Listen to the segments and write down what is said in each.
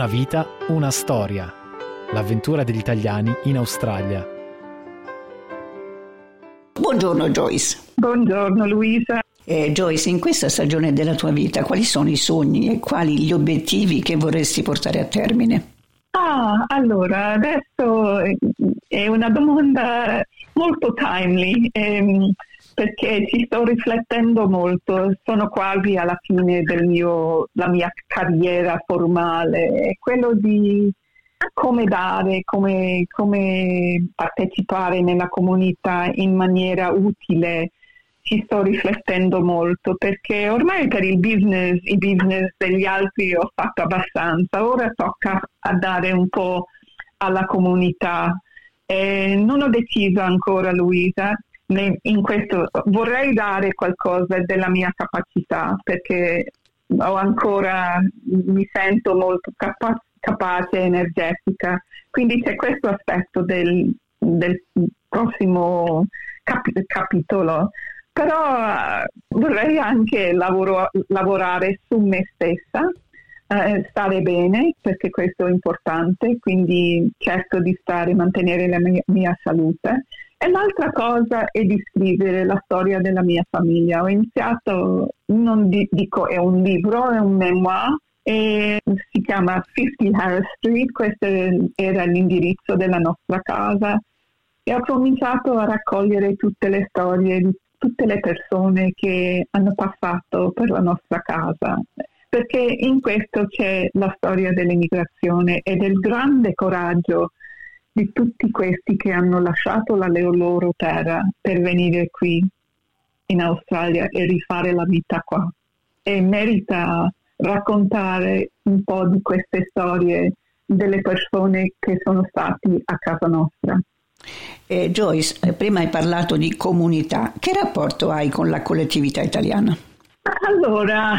Una vita, una storia. L'avventura degli italiani in Australia. Buongiorno Joyce. Buongiorno Luisa. Eh, Joyce, in questa stagione della tua vita, quali sono i sogni e quali gli obiettivi che vorresti portare a termine? Ah, allora, adesso è una domanda molto timely. Ehm, perché ci sto riflettendo molto, sono quasi alla fine della mia carriera formale, quello di come dare, come, come partecipare nella comunità in maniera utile. Ci sto riflettendo molto perché ormai per il business, i business degli altri ho fatto abbastanza, ora tocca a dare un po' alla comunità. E non ho deciso ancora Luisa, in questo vorrei dare qualcosa della mia capacità perché ho ancora mi sento molto capa- capace energetica. Quindi c'è questo aspetto del, del prossimo cap- capitolo. Però vorrei anche lavoro- lavorare su me stessa eh, stare bene perché questo è importante. Quindi cerco di stare mantenere la mia, mia salute e l'altra cosa è di scrivere la storia della mia famiglia. Ho iniziato, non dico è un libro, è un memoir, e si chiama 50 Harris Street, questo era l'indirizzo della nostra casa. E ho cominciato a raccogliere tutte le storie di tutte le persone che hanno passato per la nostra casa, perché in questo c'è la storia dell'immigrazione e del grande coraggio di tutti questi che hanno lasciato la loro terra per venire qui in Australia e rifare la vita qua. E merita raccontare un po' di queste storie delle persone che sono stati a casa nostra. Eh, Joyce, prima hai parlato di comunità. Che rapporto hai con la collettività italiana? Allora,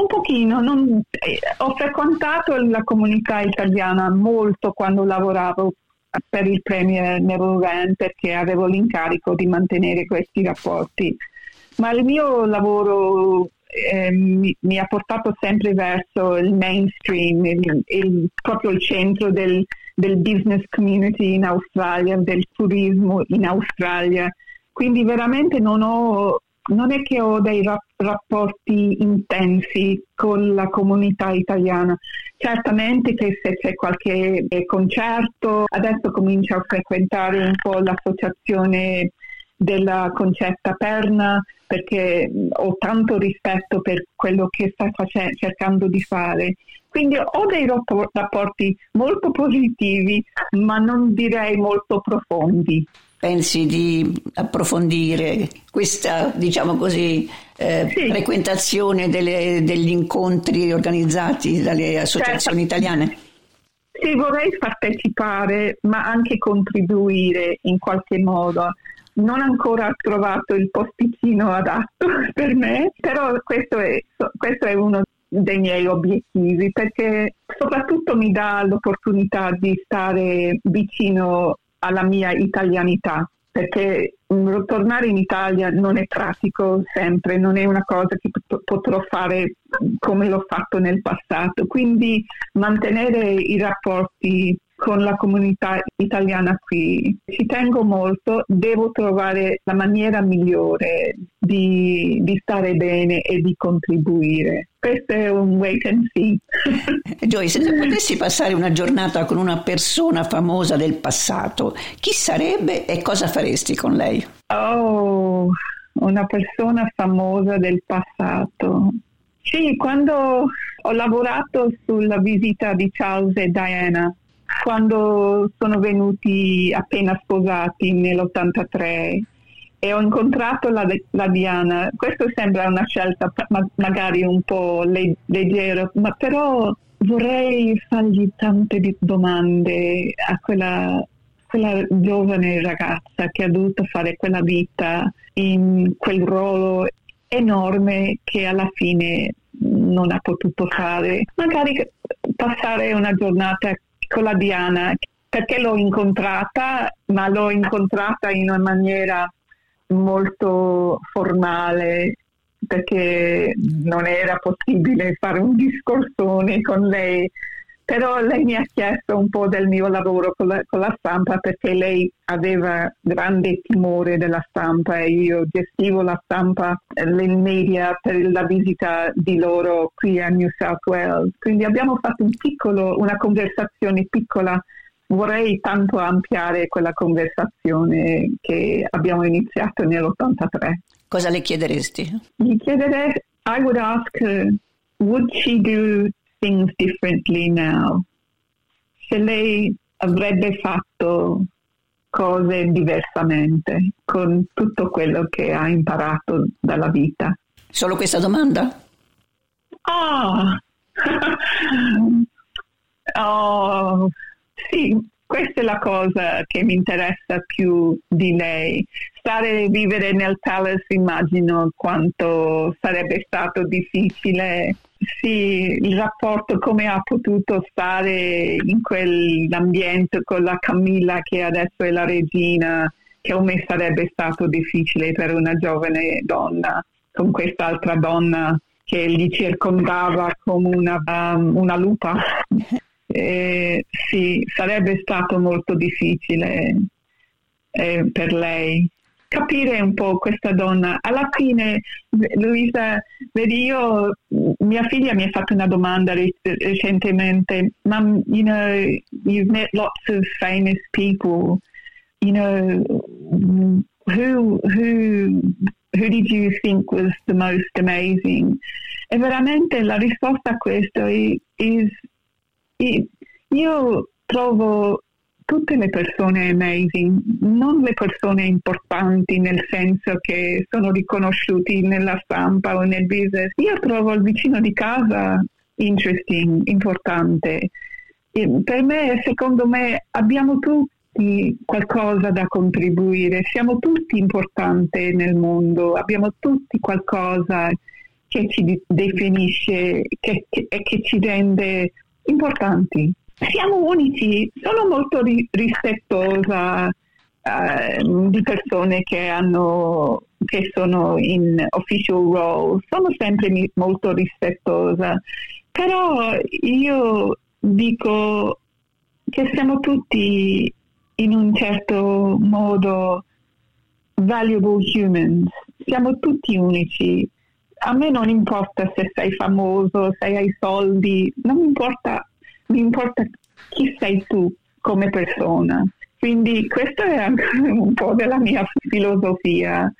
un pochino, non, eh, ho frequentato la comunità italiana molto quando lavoravo per il Premier Neville Rand perché avevo l'incarico di mantenere questi rapporti, ma il mio lavoro eh, mi, mi, ha portato sempre verso il mainstream, il, il, proprio il centro del, del business community in Australia, del turismo in Australia. Quindi veramente non ho non è che ho dei rapporti intensi con la comunità italiana. Certamente che se c'è qualche eh, concerto, adesso comincio a frequentare un po' l'associazione della Concetta Perna perché ho tanto rispetto per quello che sta face- cercando di fare. Quindi ho dei rapporti molto positivi, ma non direi molto profondi pensi di approfondire questa, diciamo così, eh, sì. frequentazione delle, degli incontri organizzati dalle associazioni certo. italiane? Sì, vorrei partecipare, ma anche contribuire in qualche modo. Non ancora ho trovato il posticino adatto per me, però questo è, questo è uno dei miei obiettivi perché soprattutto mi dà l'opportunità di stare vicino alla mia italianità, perché tornare in Italia non è pratico sempre, non è una cosa che potrò fare come l'ho fatto nel passato. Quindi mantenere i rapporti con la comunità italiana qui. Ci tengo molto, devo trovare la maniera migliore di, di stare bene e di contribuire. Questo è un wait and see. Joyce, se potessi passare una giornata con una persona famosa del passato, chi sarebbe e cosa faresti con lei? Oh, una persona famosa del passato. Sì, quando ho lavorato sulla visita di Charles e Diana, quando sono venuti appena sposati nell'83 e ho incontrato la, la, Diana. Questo sembra una scelta ma, magari un po' le, leggera, ma però vorrei fargli tante domande a quella, quella giovane ragazza che ha dovuto fare quella vita in quel ruolo enorme che alla fine non ha potuto fare. Magari passare una giornata con la Diana, perché l'ho incontrata, ma l'ho incontrata in una maniera molto formale perché non era possibile fare un discorsone con lei, però lei mi ha chiesto un po' del mio lavoro con la, con la, stampa perché lei aveva grande timore della stampa e io gestivo la stampa, le media per la visita di loro qui a New South Wales. Quindi abbiamo fatto un piccolo, una conversazione piccola vorrei tanto ampliare quella conversazione che abbiamo iniziato nell'83. Cosa le chiederesti? Gli chiederei, I would ask her, would she do things differently now? Se lei avrebbe fatto cose diversamente con tutto quello che ha imparato dalla vita. Solo questa domanda? Ah! oh, sì, questa è la cosa che mi interessa più di lei. Stare e vivere nel Palace immagino quanto sarebbe stato difficile. Sì, il rapporto come ha potuto stare in quell'ambiente con la Camilla che adesso è la regina, che a me sarebbe stato difficile per una giovane donna, con quest'altra donna che gli circondava come una, um, una lupa. Eh, sì, sarebbe stato molto difficile eh, per lei capire un po' questa donna. Alla fine, Luisa, vedi, io, mia figlia mi ha fatto una domanda recentemente, ma, you know, you've met lots of famous people, you know, who, who, who did you think was the most amazing? E veramente la risposta a questo è, is io trovo tutte le persone amazing, non le persone importanti nel senso che sono riconosciuti nella stampa o nel business. Io trovo il vicino di casa interesting, importante. E per me, secondo me, abbiamo tutti qualcosa da contribuire, siamo tutti importanti nel mondo, abbiamo tutti qualcosa che ci definisce e che, che, che ci rende importanti. Siamo unici, sono molto rispettosa eh, di persone che, hanno, che sono in official role, sono sempre molto rispettosa, però io dico che siamo tutti in un certo modo valuable humans, siamo tutti unici. A me non importa se sei famoso, se hai soldi, non importa mi importa chi sei tu come persona. Quindi questo è anche un po' della mia filosofia.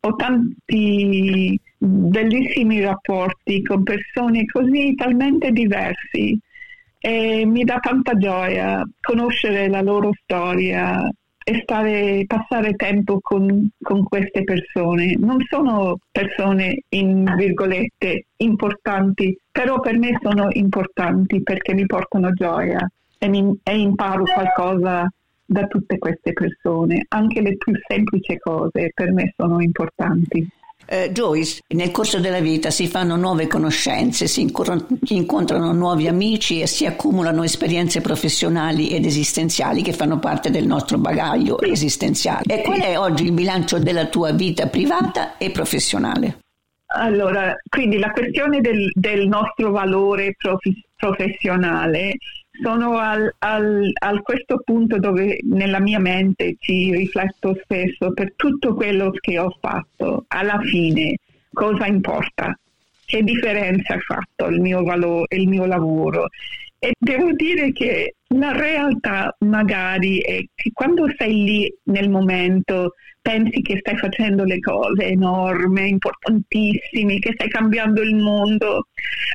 Ho tanti bellissimi rapporti con persone così talmente diversi e mi dà tanta gioia conoscere la loro storia, e stare, passare tempo con, con, queste persone. Non sono persone, in virgolette, importanti, però per me sono importanti perché mi portano gioia e, mi, e imparo qualcosa da tutte queste persone. Anche le più semplici cose per me sono importanti. Eh, Joyce, nel corso della vita si fanno nuove conoscenze, si incontrano, nuovi amici e si accumulano esperienze professionali ed esistenziali che fanno parte del nostro bagaglio esistenziale. E qual è oggi il bilancio della tua vita privata e professionale? Allora, quindi la questione del, del nostro valore prof- professionale sono al, questo punto dove nella mia mente ci rifletto spesso per tutto quello che ho fatto. Alla fine, cosa importa? Che differenza ha fatto il mio, valore, il mio lavoro? E devo dire che la realtà magari è che quando sei lì nel momento pensi che stai facendo le cose enormi, importantissime, che stai cambiando il mondo.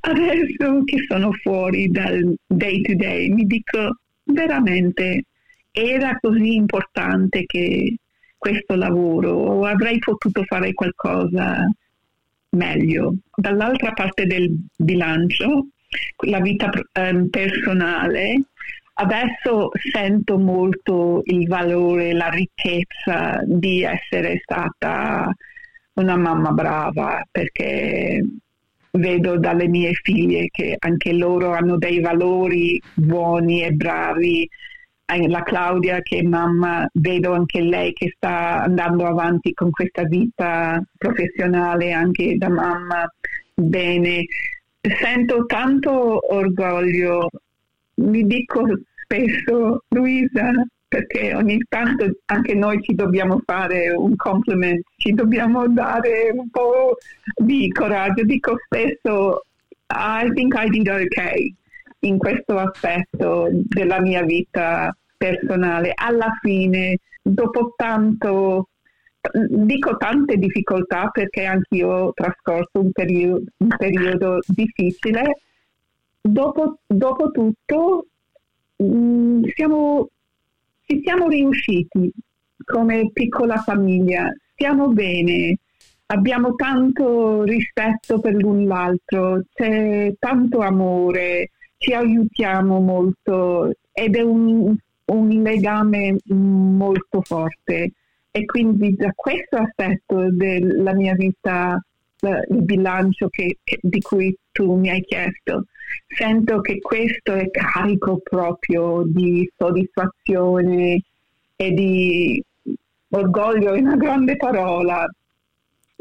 Adesso che sono fuori dal day to day mi dico veramente era così importante che questo lavoro, avrei potuto fare qualcosa meglio. Dall'altra parte del bilancio, la vita eh, personale, adesso sento molto il valore, la ricchezza di essere stata una mamma brava perché vedo dalle mie figlie che anche loro hanno dei valori buoni e bravi. La Claudia che è mamma, vedo anche lei che sta andando avanti con questa vita professionale anche da mamma bene. Sento tanto orgoglio, mi dico spesso Luisa, perché ogni tanto anche noi ci dobbiamo fare un compliment, ci dobbiamo dare un po' di coraggio. Dico spesso, I think I did okay in questo aspetto della mia vita personale. Alla fine, dopo tanto, dico tante difficoltà perché anch'io ho trascorso un periodo, un periodo difficile, dopo, dopo tutto mh, mm, siamo ci siamo riusciti come piccola famiglia, stiamo bene, abbiamo tanto rispetto per l'un l'altro, c'è tanto amore, ci aiutiamo molto ed è un, un legame molto forte. E quindi da questo aspetto della mia vita, il bilancio che, che, di cui tu mi hai chiesto, sento che questo è carico proprio di soddisfazione e di orgoglio, è una grande parola,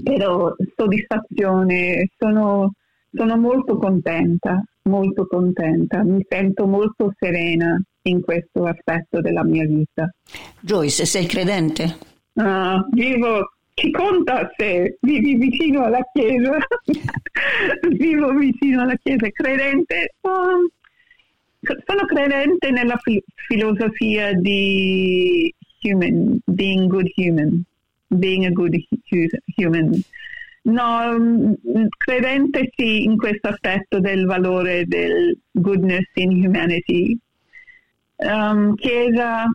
però soddisfazione, sono, sono molto contenta, molto contenta, mi sento molto serena in questo aspetto della mia vita. Joyce, sei credente? Uh, vivo ci conta se vivi vicino alla chiesa, vivo vicino alla chiesa, credente, oh, sono credente nella fi- filosofia di human, being good human, being a good human. No, mm, credente sì in questo aspetto del valore del goodness in humanity. Um, chiesa,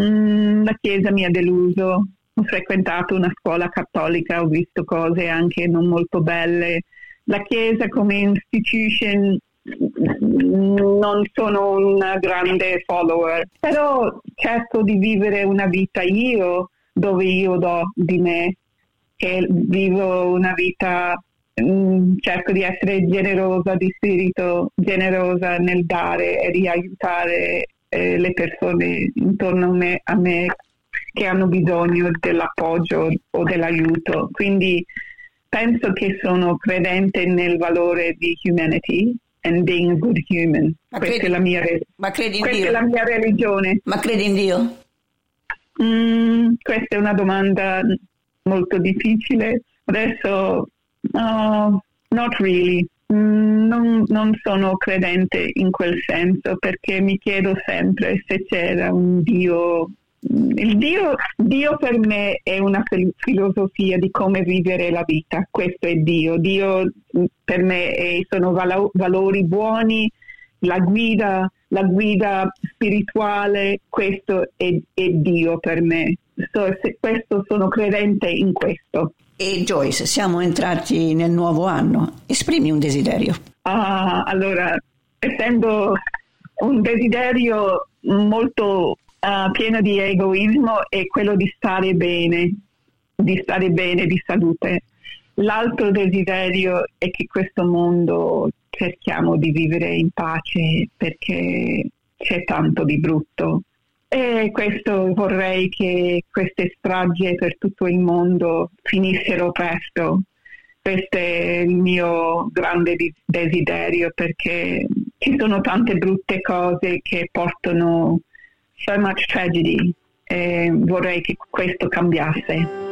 mm, la Chiesa mi ha deluso, ho frequentato una scuola cattolica, ho visto cose anche non molto belle. La Chiesa come institution non sono una grande follower, però cerco di vivere una vita io dove io do di me, che vivo una vita, mm, cerco di essere generosa di spirito, generosa nel dare e di aiutare eh, le persone intorno a me, a me che hanno bisogno dell'appoggio o dell'aiuto. Quindi penso che sono credente nel valore di humanity and being a good human. Ma questa, credi, è, la mia, ma credi in questa Dio? è la mia religione. Ma credi in Dio? Mm, questa è una domanda molto difficile. Adesso, no, not really. Mm, non, non, sono credente in quel senso perché mi chiedo sempre se c'era un Dio Dio, Dio, per me è una filosofia di come vivere la vita, questo è Dio. Dio mm, per me è, sono valo, valori buoni, la guida, la guida spirituale, questo è, è Dio per me. So, questo, sono credente in questo. E Joyce, siamo entrati nel nuovo anno, esprimi un desiderio. Ah, allora, essendo un desiderio molto uh, piena di egoismo è quello di stare bene, di stare bene, di salute. L'altro desiderio è che questo mondo cerchiamo di vivere in pace perché c'è tanto di brutto. E questo vorrei che queste stragi per tutto il mondo finissero presto. Questo è il mio grande desiderio perché ci sono tante brutte cose che portano so much tragedy e vorrei che questo cambiasse.